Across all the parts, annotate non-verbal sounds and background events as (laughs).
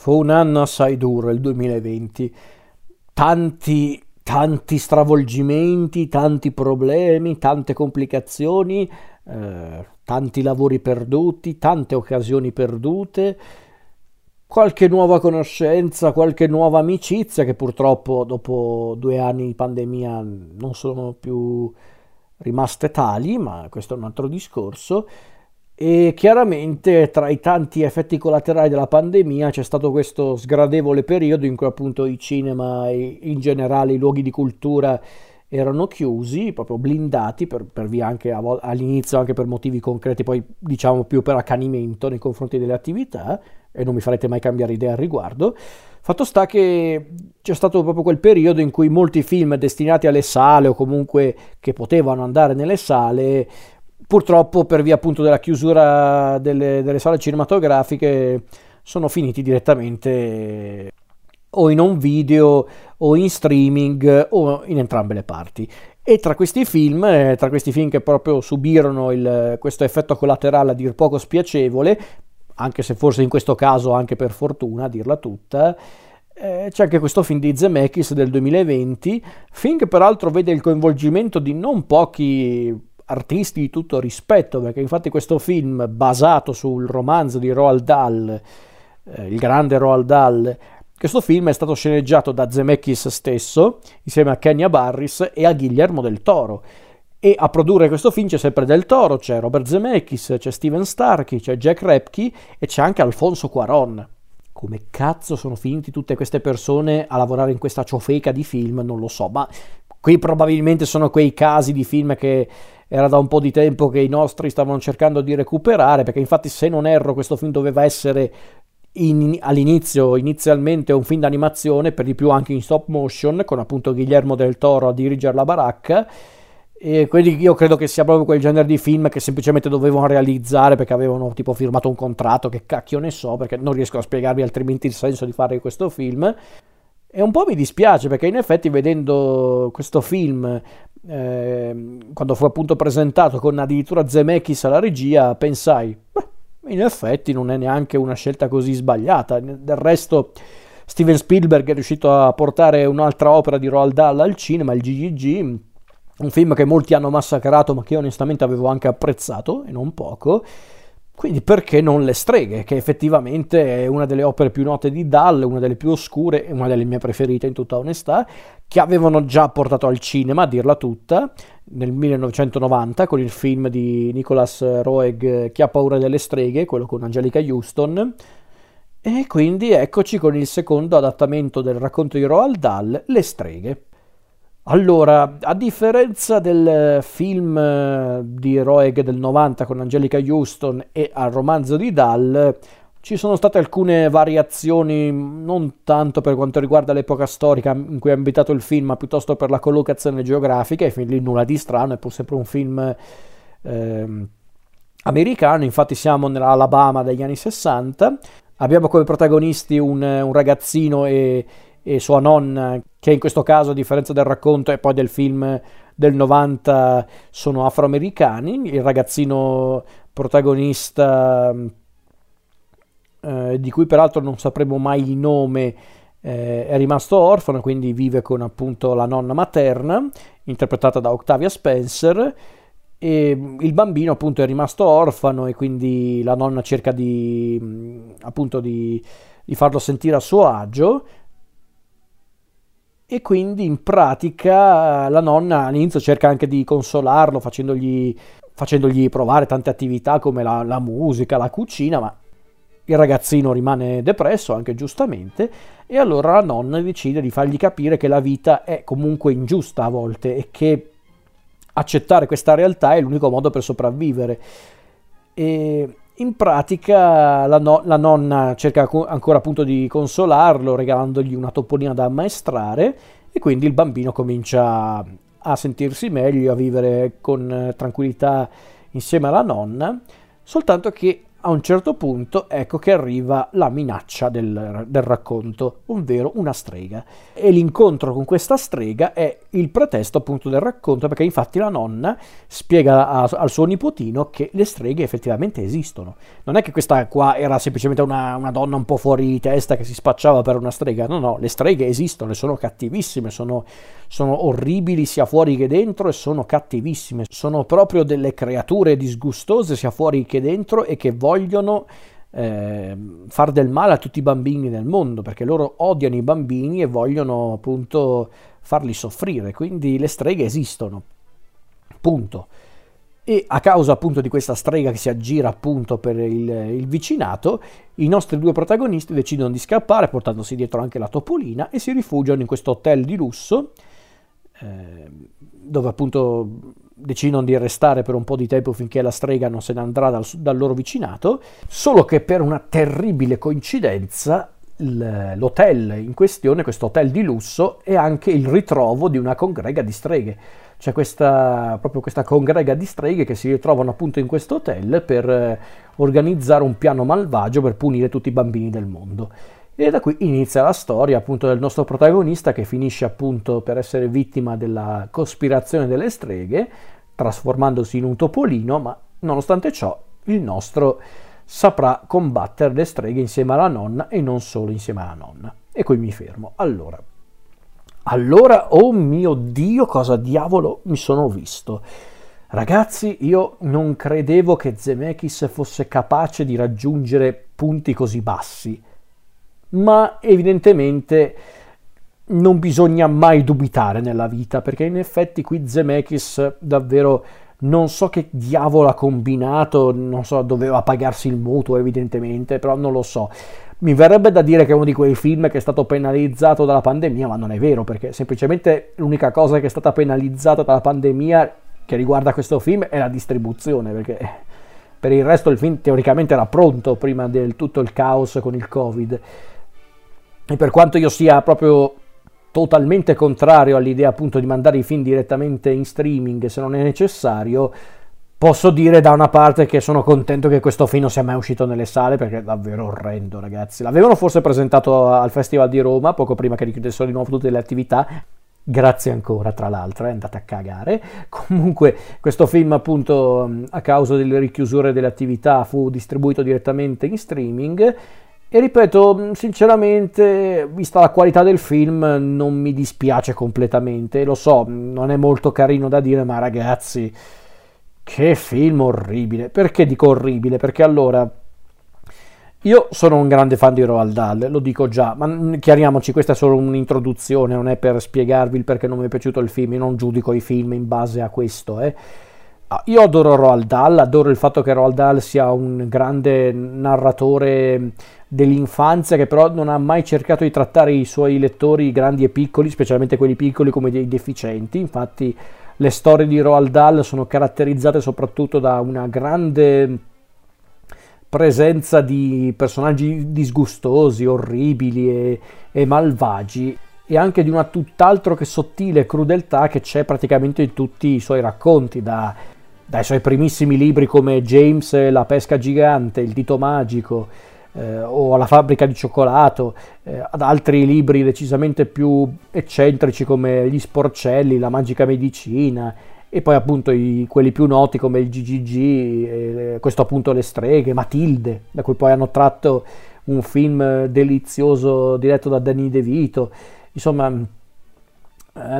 Fu un anno assai duro il 2020, tanti, tanti stravolgimenti, tanti problemi, tante complicazioni, eh, tanti lavori perduti, tante occasioni perdute, qualche nuova conoscenza, qualche nuova amicizia che purtroppo dopo due anni di pandemia non sono più rimaste tali, ma questo è un altro discorso. E chiaramente tra i tanti effetti collaterali della pandemia c'è stato questo sgradevole periodo in cui appunto i cinema e in generale i luoghi di cultura erano chiusi, proprio blindati per, per via anche all'inizio anche per motivi concreti, poi diciamo più per accanimento nei confronti delle attività e non mi farete mai cambiare idea al riguardo. Fatto sta che c'è stato proprio quel periodo in cui molti film destinati alle sale o comunque che potevano andare nelle sale purtroppo per via appunto della chiusura delle, delle sale cinematografiche sono finiti direttamente o in un video o in streaming o in entrambe le parti. E tra questi film, eh, tra questi film che proprio subirono il, questo effetto collaterale a dir poco spiacevole, anche se forse in questo caso anche per fortuna, a dirla tutta, eh, c'è anche questo film di Zemeckis del 2020, film che peraltro vede il coinvolgimento di non pochi artisti di tutto rispetto, perché infatti questo film basato sul romanzo di Roald Dahl, eh, il grande Roald Dahl, questo film è stato sceneggiato da Zemeckis stesso, insieme a Kenya Barris e a Guillermo del Toro. E a produrre questo film c'è sempre Del Toro, c'è Robert Zemeckis, c'è Steven Starkey, c'è Jack Repke e c'è anche Alfonso Cuaron. Come cazzo sono finiti tutte queste persone a lavorare in questa ciofeca di film? Non lo so, ma qui probabilmente sono quei casi di film che era da un po' di tempo che i nostri stavano cercando di recuperare, perché infatti se non erro questo film doveva essere in, all'inizio, inizialmente un film d'animazione, per di più anche in stop motion, con appunto Guillermo del Toro a dirigere la baracca. E quindi io credo che sia proprio quel genere di film che semplicemente dovevano realizzare perché avevano tipo firmato un contratto, che cacchio ne so, perché non riesco a spiegarvi altrimenti il senso di fare questo film. E un po' mi dispiace perché in effetti vedendo questo film eh, quando fu appunto presentato con addirittura Zemeckis alla regia, pensai, beh, in effetti non è neanche una scelta così sbagliata. Del resto Steven Spielberg è riuscito a portare un'altra opera di Roald Dahl al cinema, il GGG, un film che molti hanno massacrato ma che io onestamente avevo anche apprezzato e non poco. Quindi perché non Le streghe, che effettivamente è una delle opere più note di Dahl, una delle più oscure e una delle mie preferite in tutta onestà, che avevano già portato al cinema, a dirla tutta, nel 1990 con il film di Nicholas Roeg Chi ha paura delle streghe, quello con Angelica Houston. E quindi eccoci con il secondo adattamento del racconto di Roald Dahl, Le streghe. Allora, a differenza del film di Roeg del 90 con Angelica Houston e al romanzo di Dahl, ci sono state alcune variazioni, non tanto per quanto riguarda l'epoca storica in cui è ambientato il film, ma piuttosto per la collocazione geografica, e fin lì nulla di strano, è pur sempre un film eh, americano, infatti siamo nell'Alabama degli anni 60, abbiamo come protagonisti un, un ragazzino e e sua nonna, che in questo caso, a differenza del racconto e poi del film del 90, sono afroamericani. Il ragazzino protagonista, eh, di cui peraltro non sapremo mai il nome, eh, è rimasto orfano, quindi vive con appunto la nonna materna, interpretata da Octavia Spencer. E il bambino appunto è rimasto orfano e quindi la nonna cerca di appunto di, di farlo sentire a suo agio e quindi in pratica la nonna all'inizio cerca anche di consolarlo facendogli, facendogli provare tante attività come la, la, musica, la cucina, ma il ragazzino rimane depresso anche giustamente e allora la nonna decide di fargli capire che la vita è comunque ingiusta a volte e che accettare questa realtà è l'unico modo per sopravvivere. E in pratica la, no- la, nonna cerca co- ancora appunto di consolarlo regalandogli una topolina da ammaestrare e quindi il bambino comincia a sentirsi meglio, a vivere con tranquillità insieme alla nonna, soltanto che a un certo punto ecco che arriva la minaccia del, del, racconto, ovvero una strega. E l'incontro con questa strega è il pretesto appunto del racconto, perché infatti la nonna spiega a, al suo nipotino che le streghe effettivamente esistono. Non è che questa qua era semplicemente una, una donna un po' fuori di testa che si spacciava per una strega, no, no, le streghe esistono, sono cattivissime, sono, sono orribili sia fuori che dentro e sono cattivissime, sono proprio delle creature disgustose sia fuori che dentro e che vogliono eh, far del male a tutti i bambini del mondo perché loro odiano i bambini e vogliono appunto farli soffrire. Quindi le streghe esistono. Punto. E a causa appunto di questa strega che si aggira appunto per il, il, vicinato, i nostri due protagonisti decidono di scappare portandosi dietro anche la topolina e si rifugiano in questo hotel di lusso eh, dove appunto decidono di restare per un po' di tempo finché la strega non se ne andrà dal, dal loro vicinato, solo che per una terribile coincidenza l'hotel in questione, questo hotel di lusso, è anche il ritrovo di una congrega di streghe. C'è questa, proprio questa congrega di streghe che si ritrovano appunto in questo hotel per eh, organizzare un piano malvagio per punire tutti i bambini del mondo. E da qui inizia la storia appunto del nostro protagonista che finisce appunto per essere vittima della cospirazione delle streghe, trasformandosi in un topolino, ma nonostante ciò il nostro saprà combattere le streghe insieme alla nonna e non solo insieme alla nonna. E qui mi fermo. Allora, allora, oh mio Dio, cosa diavolo mi sono visto? Ragazzi, io non credevo che Zemeckis fosse capace di raggiungere punti così bassi ma evidentemente non bisogna mai dubitare nella vita, perché in effetti qui Zemeckis davvero non so che diavolo ha combinato, non so, doveva pagarsi il mutuo evidentemente, però non lo so. Mi verrebbe da dire che è uno di quei film che è stato penalizzato dalla pandemia, ma non è vero, perché semplicemente l'unica cosa che è stata penalizzata dalla pandemia che riguarda questo film è la distribuzione, perché per il resto il film teoricamente era pronto prima del tutto il caos con il Covid. E per quanto io sia proprio totalmente contrario all'idea appunto di mandare i film direttamente in streaming se non è necessario, posso dire da una parte che sono contento che questo film non sia mai uscito nelle sale perché è davvero orrendo ragazzi. L'avevano forse presentato al Festival di Roma poco prima che richiudessero di nuovo tutte le attività. Grazie ancora, tra l'altro, è andata a cagare. (laughs) Comunque, questo film, appunto, a causa delle richiusure delle attività, fu distribuito direttamente in streaming e ripeto, mm, sinceramente, vista la qualità del film, non mi dispiace completamente. Lo so, non è molto carino da dire, ma ragazzi, che film orribile. Perché dico orribile? Perché allora, io sono un grande fan di Roald Dahl, lo dico già, ma chiariamoci, questa è solo un'introduzione, non è per spiegarvi il perché non mi è piaciuto il film, io non giudico i film in base a questo, eh. Ah, io adoro Roald Dahl, adoro il fatto che Roald Dahl sia un grande narratore dell'infanzia che però non ha mai cercato di trattare i suoi lettori grandi e piccoli, specialmente quelli piccoli come dei deficienti. Infatti le storie di Roald Dahl sono caratterizzate soprattutto da una grande presenza di personaggi disgustosi, orribili e, e malvagi e anche di una tutt'altro che sottile crudeltà che c'è praticamente in tutti i suoi racconti, da, dai suoi primissimi libri come James la pesca gigante, il dito magico, eh, o alla fabbrica di cioccolato, eh, ad altri libri decisamente più eccentrici come Gli sporcelli, La magica medicina e poi appunto i, quelli più noti come il GGG, eh, questo appunto Le streghe, Matilde, da cui poi hanno tratto un film delizioso diretto da Danny DeVito. Insomma, eh,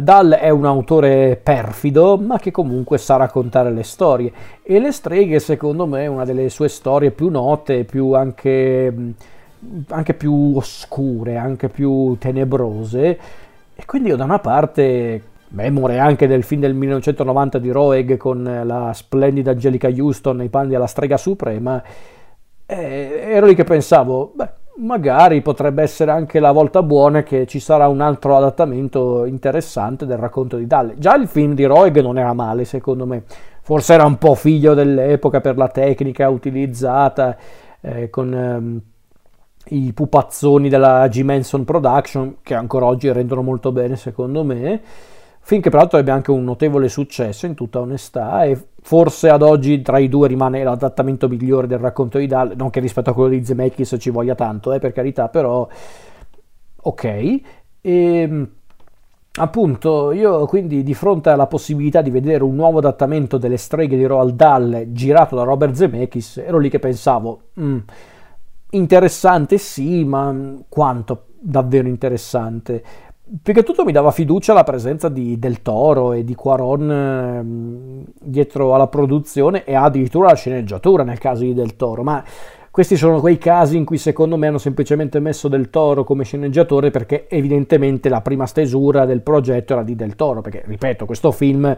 Dal è un autore perfido, ma che comunque sa raccontare le storie. E Le streghe, secondo me, è una delle sue storie più note, più anche, anche più oscure, anche più tenebrose. E quindi io da una parte, memore anche del film del 1990 di Roeg con la splendida Angelica Houston nei panni della strega suprema, eh, ero lì che pensavo, beh, magari potrebbe essere anche la volta buona che ci sarà un altro adattamento interessante del racconto di Dalle. Già il film di Roeg non era male, secondo me. Forse era un po' figlio dell'epoca per la tecnica utilizzata eh, con ehm, i pupazzoni della G. Manson Production, che ancora oggi rendono molto bene, secondo me. Film che peraltro ebbe anche un notevole successo, in tutta onestà, e forse ad oggi tra i due rimane l'adattamento migliore del racconto di Dal, non che rispetto a quello di Zemeckis ci voglia tanto, eh, per carità, però ok. E ehm, appunto io quindi di fronte alla possibilità di vedere un nuovo adattamento delle streghe di Roald Dahl girato da Robert Zemeckis, ero lì che pensavo, mm, interessante sì, ma quanto davvero interessante? Più che tutto mi dava fiducia la presenza di Del Toro e di Quaron ehm, dietro alla produzione e addirittura alla sceneggiatura nel caso di Del Toro, ma questi sono quei casi in cui secondo me hanno semplicemente messo Del Toro come sceneggiatore perché evidentemente la prima stesura del progetto era di Del Toro, perché ripeto, questo film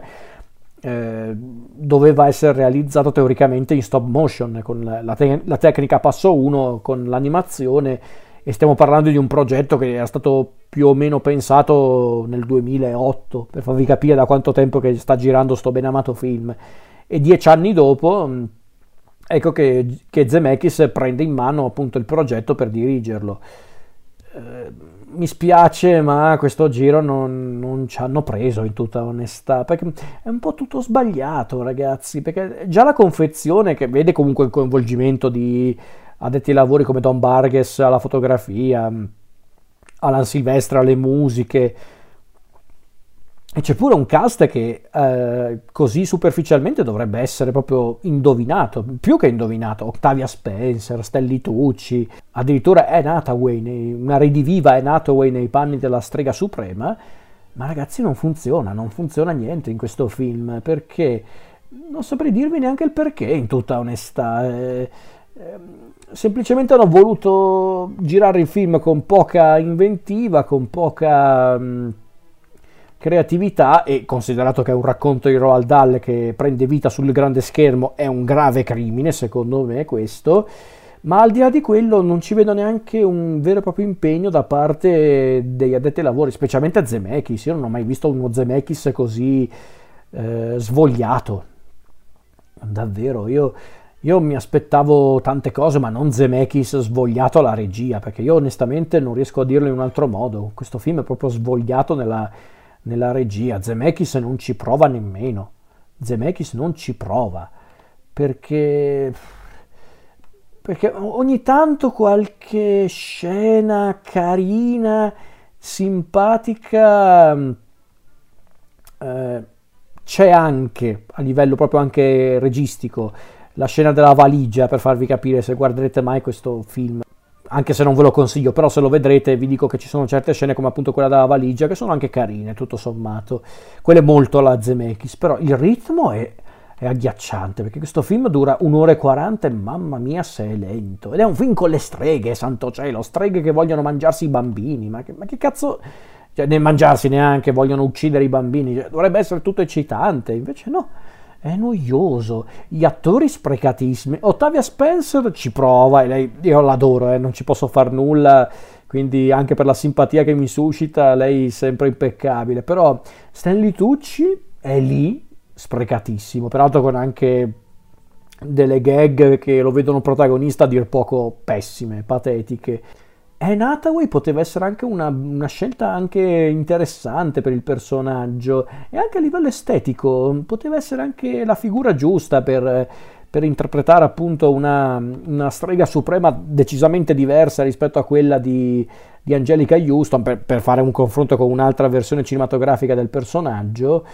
eh, doveva essere realizzato teoricamente in stop motion, con la, te- la tecnica passo 1, con l'animazione e stiamo parlando di un progetto che era stato più o meno pensato nel 2008 per farvi capire da quanto tempo che sta girando sto ben amato film. E dieci anni dopo mm, ecco che, che Zemeckis prende in mano appunto il progetto per dirigerlo. Eh, mi spiace ma questo giro non, non, ci hanno preso in tutta onestà perché è un po' tutto sbagliato ragazzi perché già la confezione che vede comunque il coinvolgimento di addetti ai lavori come Don Barges alla fotografia, Alan Silvestre alle musiche. E c'è pure un cast che eh, così superficialmente dovrebbe essere proprio indovinato, più che indovinato. Octavia Spencer, Stelli Tucci, addirittura Anne Hathaway, una rediviva Anne Hathaway nei panni della strega suprema. Ma ragazzi non funziona, non funziona niente in questo film, perché non saprei dirvi neanche il perché in tutta onestà. Eh, semplicemente hanno voluto girare il film con poca inventiva, con poca mh, mm, creatività e considerato che è un racconto di Roald Dahl che prende vita sul grande schermo è un grave crimine secondo me questo ma al di là di quello non ci vedo neanche un vero e proprio impegno da parte degli addetti ai lavori, specialmente Zemeckis. Io non ho mai visto uno Zemeckis così eh, svogliato. Davvero, io io mi aspettavo tante cose, ma non Zemeckis svogliato alla regia, perché io onestamente non riesco a dirlo in un altro modo. Questo film è proprio svogliato nella, nella regia. Zemeckis non ci prova nemmeno. Zemeckis non ci prova, perché perché ogni tanto qualche scena carina, simpatica eh, c'è anche a livello proprio anche registico la scena della valigia per farvi capire se guarderete mai questo film anche se non ve lo consiglio, però se lo vedrete vi dico che ci sono certe scene come appunto quella della valigia che sono anche carine, tutto sommato. Quelle molto alla Zemeckis, però il ritmo è, è agghiacciante perché questo film dura un'ora e quaranta e mamma mia se è lento. Ed è un film con le streghe, santo cielo, streghe che vogliono mangiarsi i bambini, ma che, ma che cazzo... Cioè, ne mangiarsi neanche, vogliono uccidere i bambini, cioè, dovrebbe essere tutto eccitante, invece no è noioso, gli attori sprecatissimi. Ottavia Spencer ci prova e lei, io l'adoro, eh, non ci posso far nulla, quindi anche per la simpatia che mi suscita, lei è sempre impeccabile. Però Stanley Tucci è lì, sprecatissimo, peraltro con anche delle gag che lo vedono protagonista a dir poco pessime, patetiche. Anne Hathaway poteva essere anche una, una, scelta anche interessante per il personaggio. E anche a livello estetico poteva essere anche la figura giusta per, per interpretare appunto una, una, strega suprema decisamente diversa rispetto a quella di, di Angelica Houston per, per, fare un confronto con un'altra versione cinematografica del personaggio.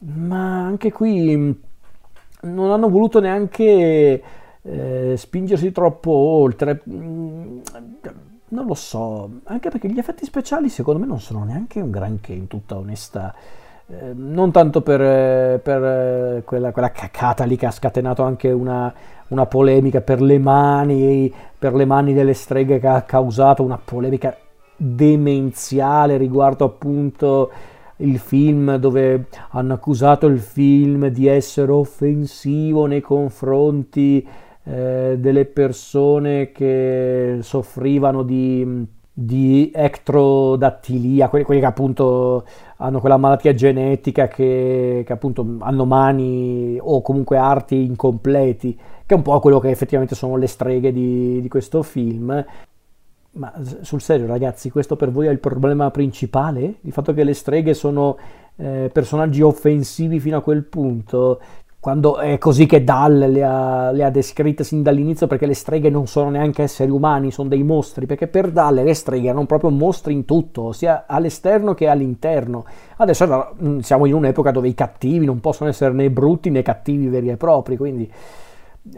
Ma anche qui non hanno voluto neanche eh, spingersi troppo oltre non lo so, anche perché gli effetti speciali secondo me non sono neanche un granché in tutta onestà. Eh, non tanto per, per quella, quella, cacata lì che ha scatenato anche una, una, polemica per le mani, per le mani delle streghe che ha causato una polemica demenziale riguardo appunto il film dove hanno accusato il film di essere offensivo nei confronti eh, delle persone che soffrivano di, di ectrodattilia, quelli, quelli, che appunto hanno quella malattia genetica che, che, appunto hanno mani o comunque arti incompleti, che è un po' quello che effettivamente sono le streghe di, di questo film. Ma sul serio, ragazzi, questo per voi è il problema principale? Il fatto che le streghe sono eh, personaggi offensivi fino a quel punto? Quando è così che Dal le ha, le ha, descritte sin dall'inizio, perché le streghe non sono neanche esseri umani, sono dei mostri, perché per Dal le streghe erano proprio mostri in tutto, sia all'esterno che all'interno. Adesso mm, siamo in un'epoca dove i cattivi non possono essere né brutti né cattivi veri e propri, quindi,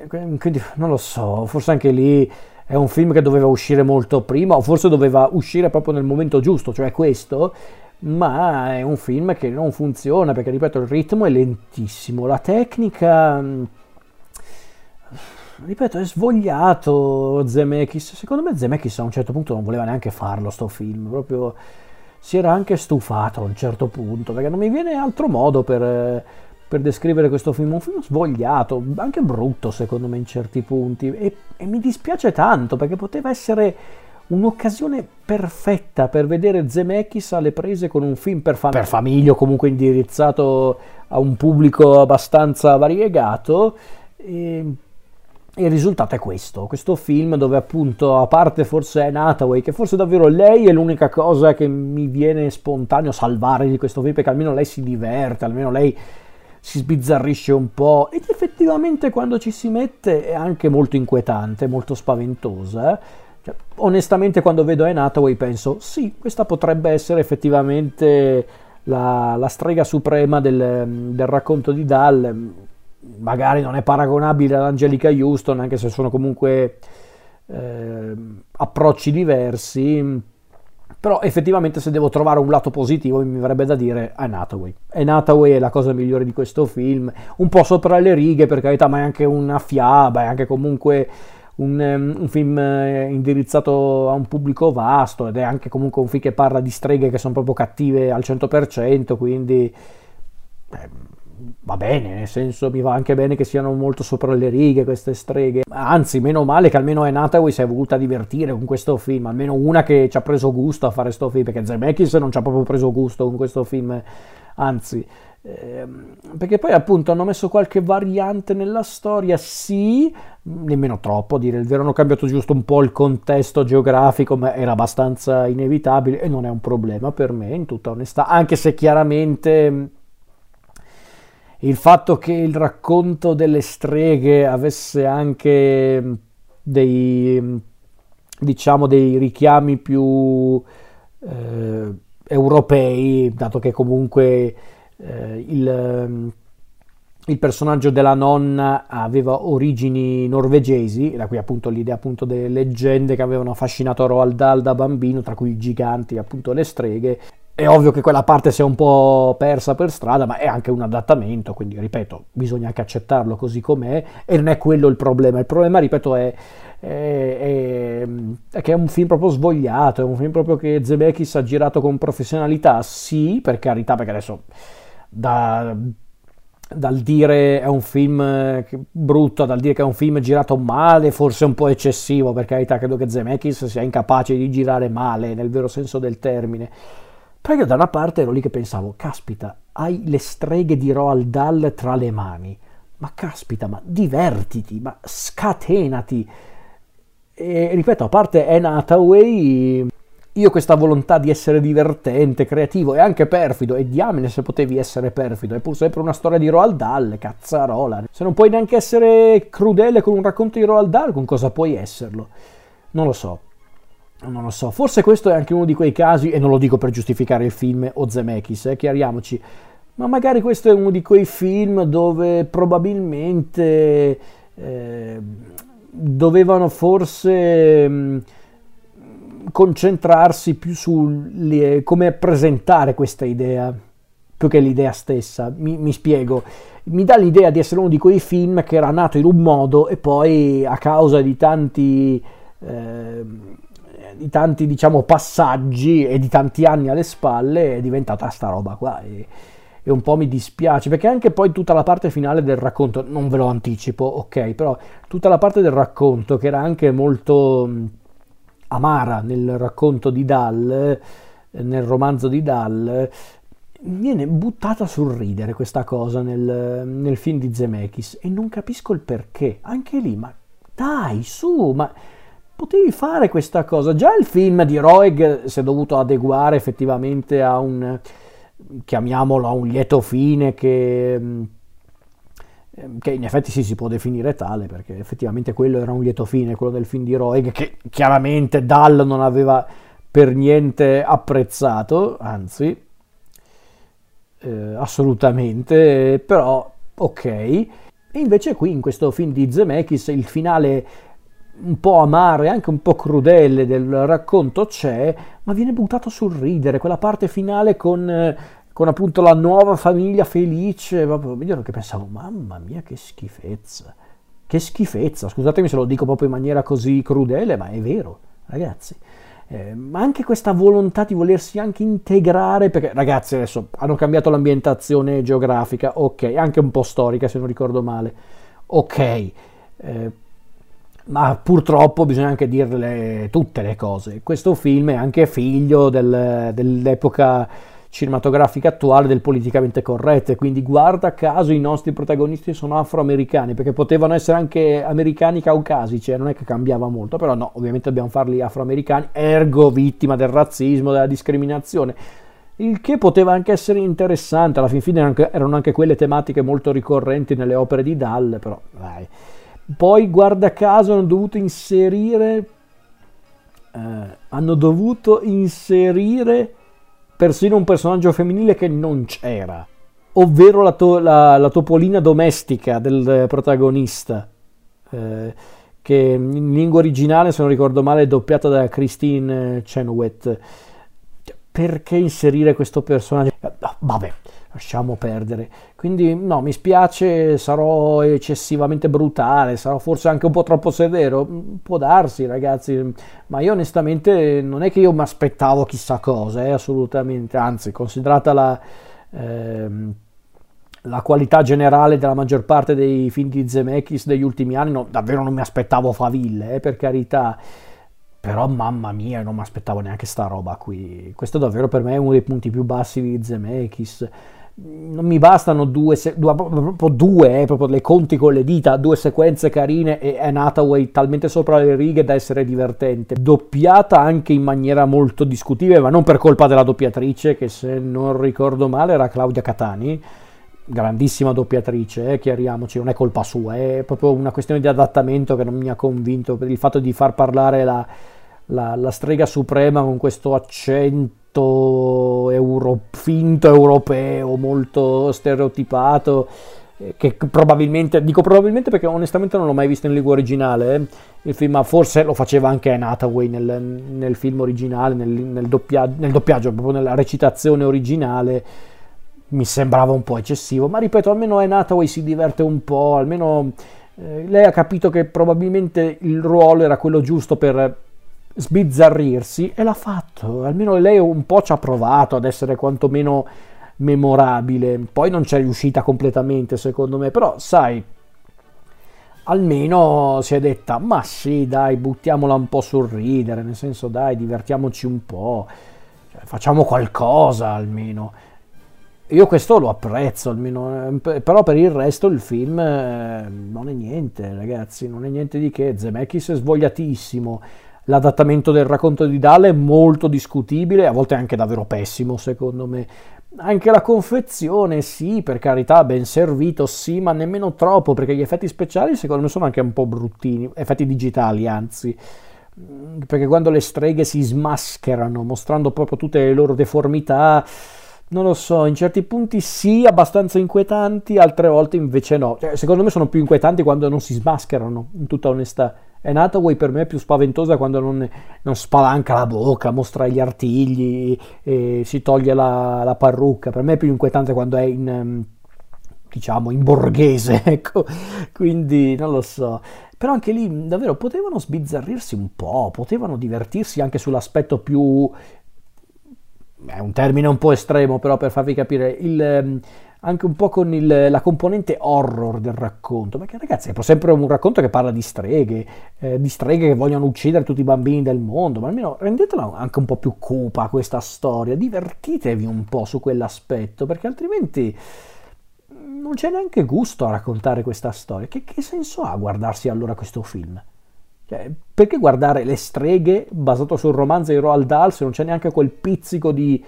quindi non lo so, forse anche lì è un film che doveva uscire molto prima, o forse doveva uscire proprio nel momento giusto, cioè questo, ma è un film che non funziona perché, ripeto, il ritmo è lentissimo, la tecnica, mm, ripeto, è svogliato Zemeckis. Secondo me Zemeckis a un certo punto non voleva neanche farlo sto film, proprio si era anche stufato a un certo punto, perché non mi viene altro modo per per descrivere questo film, un film svogliato, anche brutto secondo me in certi punti e, e mi dispiace tanto perché poteva essere un'occasione perfetta per vedere Zemeckis alle prese con un film per, fam- per famiglia comunque indirizzato a un pubblico abbastanza variegato e il risultato è questo, questo film dove appunto, a parte forse Anne Hathaway, che forse davvero lei è l'unica cosa che mi viene spontaneo salvare di questo film, perché almeno lei si diverte, almeno lei si sbizzarrisce un po' ed effettivamente quando ci si mette è anche molto inquietante, molto spaventosa. Onestamente quando vedo Anne Hathaway penso sì, questa potrebbe essere effettivamente la, la strega suprema del, del, racconto di Dal, magari non è paragonabile ad Angelica Houston anche se sono comunque eh, approcci diversi però effettivamente se devo trovare un lato positivo mi verrebbe da dire. Anne Hathaway è la cosa migliore di questo film, un po' sopra le righe per carità, ma è anche una fiaba, è anche comunque un, um, un, film eh, indirizzato a un pubblico vasto ed è anche comunque un film che parla di streghe che sono proprio cattive al 100%, quindi... Eh, va bene, nel senso mi va anche bene che siano molto sopra le righe queste streghe. Anzi, meno male che almeno Anne Hathaway si è voluta divertire con questo film, almeno una che ci ha preso gusto a fare questo film, perché Zemeckis non ci ha proprio preso gusto con questo film, anzi. Ehm, perché poi appunto hanno messo qualche variante nella storia, sì, nemmeno troppo a dire il vero, hanno cambiato giusto un po' il contesto geografico, ma era abbastanza inevitabile e non è un problema per me, in tutta onestà, anche se chiaramente il fatto che il racconto delle streghe avesse anche dei, diciamo, dei richiami più eh, europei, dato che comunque eh, il, il, personaggio della nonna aveva origini norvegesi, da qui appunto l'idea appunto delle leggende che avevano affascinato Roald Dahl da bambino, tra cui i giganti, appunto le streghe, è ovvio che quella parte si è un po' persa per strada, ma è anche un adattamento, quindi ripeto, bisogna anche accettarlo così com'è e non è quello il problema. Il problema, ripeto, è, è, è, è che è un film proprio svogliato, è un film proprio che Zemeckis ha girato con professionalità, sì, per carità, perché adesso da, dal dire è un film brutto, dal dire che è un film girato male, forse un po' eccessivo, per carità, credo che Zemeckis sia incapace di girare male nel vero senso del termine perché io da una parte ero lì che pensavo, caspita, hai le streghe di Roald Dahl tra le mani, ma caspita, ma divertiti, ma scatenati. E ripeto, a parte Anne Hathaway, io questa volontà di essere divertente, creativo e anche perfido, e diamine se potevi essere perfido, è pur sempre una storia di Roald Dahl, cazzarola. Se non puoi neanche essere crudele con un racconto di Roald Dahl, con cosa puoi esserlo? Non lo so non lo so, forse questo è anche uno di quei casi, e non lo dico per giustificare il film o Zemeckis, eh, chiariamoci, ma magari questo è uno di quei film dove probabilmente eh, dovevano forse mh, mm, concentrarsi più su come presentare questa idea, più che l'idea stessa. Mi, mi spiego, mi dà l'idea di essere uno di quei film che era nato in un modo e poi a causa di tanti... Eh, di tanti diciamo, passaggi e di tanti anni alle spalle è diventata sta roba qua e, e, un po' mi dispiace perché anche poi tutta la parte finale del racconto, non ve lo anticipo, ok, però tutta la parte del racconto che era anche molto amara nel racconto di Dal, nel romanzo di Dal, viene buttata sul ridere questa cosa nel, nel film di Zemeckis e non capisco il perché, anche lì, ma dai, su, ma potevi fare questa cosa. Già il film di Roeg si è dovuto adeguare effettivamente a un, chiamiamolo, a un lieto fine che, che in effetti sì, si può definire tale, perché effettivamente quello era un lieto fine, quello del film di Roeg, che chiaramente Dall non aveva per niente apprezzato, anzi, eh, assolutamente, però ok. E invece qui in questo film di Zemeckis il finale un po' amaro e anche un po' crudele del racconto c'è, ma viene buttato sul ridere, quella parte finale con, con appunto la nuova famiglia felice, io che pensavo, mamma mia che schifezza, che schifezza, scusatemi se lo dico proprio in maniera così crudele, ma è vero, ragazzi. Eh, ma anche questa volontà di volersi anche integrare, perché ragazzi adesso hanno cambiato l'ambientazione geografica, ok, anche un po' storica se non ricordo male, ok, eh, ma purtroppo bisogna anche dirle tutte le cose. Questo film è anche figlio del, dell'epoca cinematografica attuale del politicamente corretto quindi guarda caso i nostri protagonisti sono afroamericani perché potevano essere anche americani caucasici eh, non è che cambiava molto però no ovviamente dobbiamo farli afroamericani ergo vittima del razzismo della discriminazione il che poteva anche essere interessante alla fin fine erano anche, quelle tematiche molto ricorrenti nelle opere di Dahl però dai poi, guarda caso, hanno dovuto inserire. Eh, hanno dovuto inserire persino un personaggio femminile che non c'era, ovvero la, to- la, la topolina domestica del protagonista. Eh, che in lingua originale, se non ricordo male, è doppiata da Christine Chenoweth. Perché inserire questo personaggio? Vabbè, lasciamo perdere. Quindi no, mi spiace, sarò eccessivamente brutale, sarò forse anche un po' troppo severo, può darsi ragazzi, ma io onestamente non è che io mi aspettavo chissà cosa, eh, assolutamente, anzi, considerata la... Ehm, la qualità generale della maggior parte dei film di Zemeckis degli ultimi anni, no, davvero non mi aspettavo faville, eh, per carità. Però mamma mia, non mi aspettavo neanche sta roba qui. Questo davvero per me è uno dei punti più bassi di Zemeckis non mi bastano due, due, proprio due, eh, proprio le conti con le dita, due sequenze carine e Anne Hathaway talmente sopra le righe da essere divertente. Doppiata anche in maniera molto discutibile, ma non per colpa della doppiatrice, che se non ricordo male era Claudia Catani, grandissima doppiatrice, eh, chiariamoci, non è colpa sua, è proprio una questione di adattamento che non mi ha convinto per il fatto di far parlare la, la, la strega suprema con questo accento euro, finto europeo, molto stereotipato, eh, che probabilmente, dico probabilmente perché onestamente non l'ho mai visto in lingua originale, eh. il film, ma forse lo faceva anche Anne nel, nel film originale, nel, nel, doppia, nel doppiaggio, proprio nella recitazione originale, mi sembrava un po' eccessivo, ma ripeto, almeno Anne si diverte un po', almeno eh, lei ha capito che probabilmente il ruolo era quello giusto per sbizzarrirsi e l'ha fatto, almeno lei un po' ci ha provato ad essere quantomeno memorabile, poi non c'è riuscita completamente secondo me, però sai, almeno si è detta, ma sì dai, buttiamola un po' sul ridere, nel senso dai, divertiamoci un po', cioè, facciamo qualcosa almeno. Io questo lo apprezzo almeno, eh, però per il resto il film eh, non è niente, ragazzi, non è niente di che. Zemeckis è svogliatissimo, L'adattamento del racconto di Dale è molto discutibile, a volte anche davvero pessimo secondo me. Anche la confezione, sì, per carità, ben servito, sì, ma nemmeno troppo, perché gli effetti speciali secondo me sono anche un po' bruttini, effetti digitali anzi, mm, perché quando le streghe si smascherano, mostrando proprio tutte le loro deformità, non lo so, in certi punti sì, abbastanza inquietanti, altre volte invece no. Cioè, secondo me sono più inquietanti quando non si smascherano, in tutta onestà. È Hathaway per me più spaventosa quando non, non, spalanca la bocca, mostra gli artigli si toglie la, la parrucca. Per me è più inquietante quando è in, ehm, diciamo, in borghese, (laughs) ecco. Quindi non lo so. Però anche lì davvero potevano sbizzarrirsi un po', potevano divertirsi anche sull'aspetto più... È un termine un po' estremo, però per farvi capire, il ehm, anche un po' con il, la componente horror del racconto, perché ragazzi è sempre un racconto che parla di streghe, eh, di streghe che vogliono uccidere tutti i bambini del mondo, ma almeno rendetela anche un po' più cupa questa storia, divertitevi un po' su quell'aspetto, perché altrimenti non c'è neanche gusto a raccontare questa storia. Che, che senso ha guardarsi allora questo film? Cioè, perché guardare Le streghe basato sul romanzo di Roald Dahl se non c'è neanche quel pizzico di,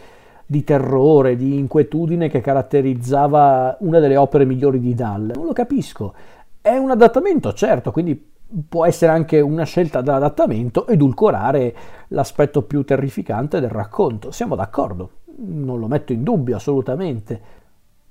di terrore, di inquietudine che caratterizzava una delle opere migliori di Dahl? Non lo capisco. È un adattamento, certo, quindi può essere anche una scelta d'adattamento edulcorare l'aspetto più terrificante del racconto. Siamo d'accordo, non lo metto in dubbio assolutamente.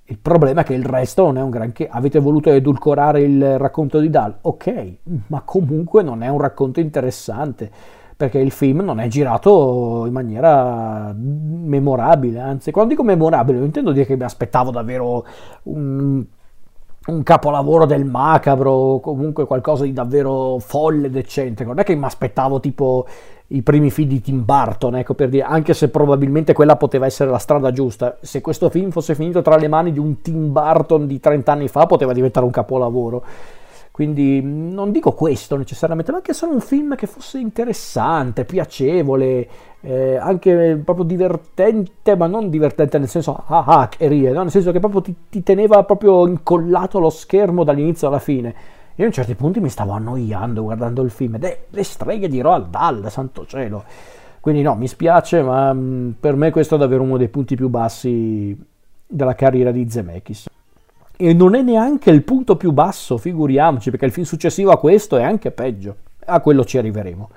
Il problema è che il resto non è un granché. Avete voluto edulcorare il racconto di Dal? Ok, ma comunque non è un racconto interessante perché il film non è girato in maniera memorabile. Anzi, quando dico memorabile, non intendo dire che mi aspettavo davvero un un capolavoro del macabro o comunque qualcosa di davvero folle, decente. Non è che mi aspettavo tipo i primi film di Tim Burton, ecco per dire, anche se probabilmente quella poteva essere la strada giusta. Se questo film fosse finito tra le mani di un Tim Burton di 30 anni fa, poteva diventare un capolavoro. Quindi non dico questo necessariamente, ma anche solo un film che fosse interessante, piacevole, eh, anche proprio divertente, ma non divertente nel senso ah ah che ride, no? nel senso che proprio ti, ti teneva proprio incollato allo schermo dall'inizio alla fine. Io a certi punti mi stavo annoiando guardando il film, ed è le streghe di Roald Dahl, santo cielo. Quindi no, mi spiace, ma mm, per me questo è davvero uno dei punti più bassi della carriera di Zemeckis e non è neanche il punto più basso, figuriamoci, perché il film successivo a questo è anche peggio. A quello ci arriveremo.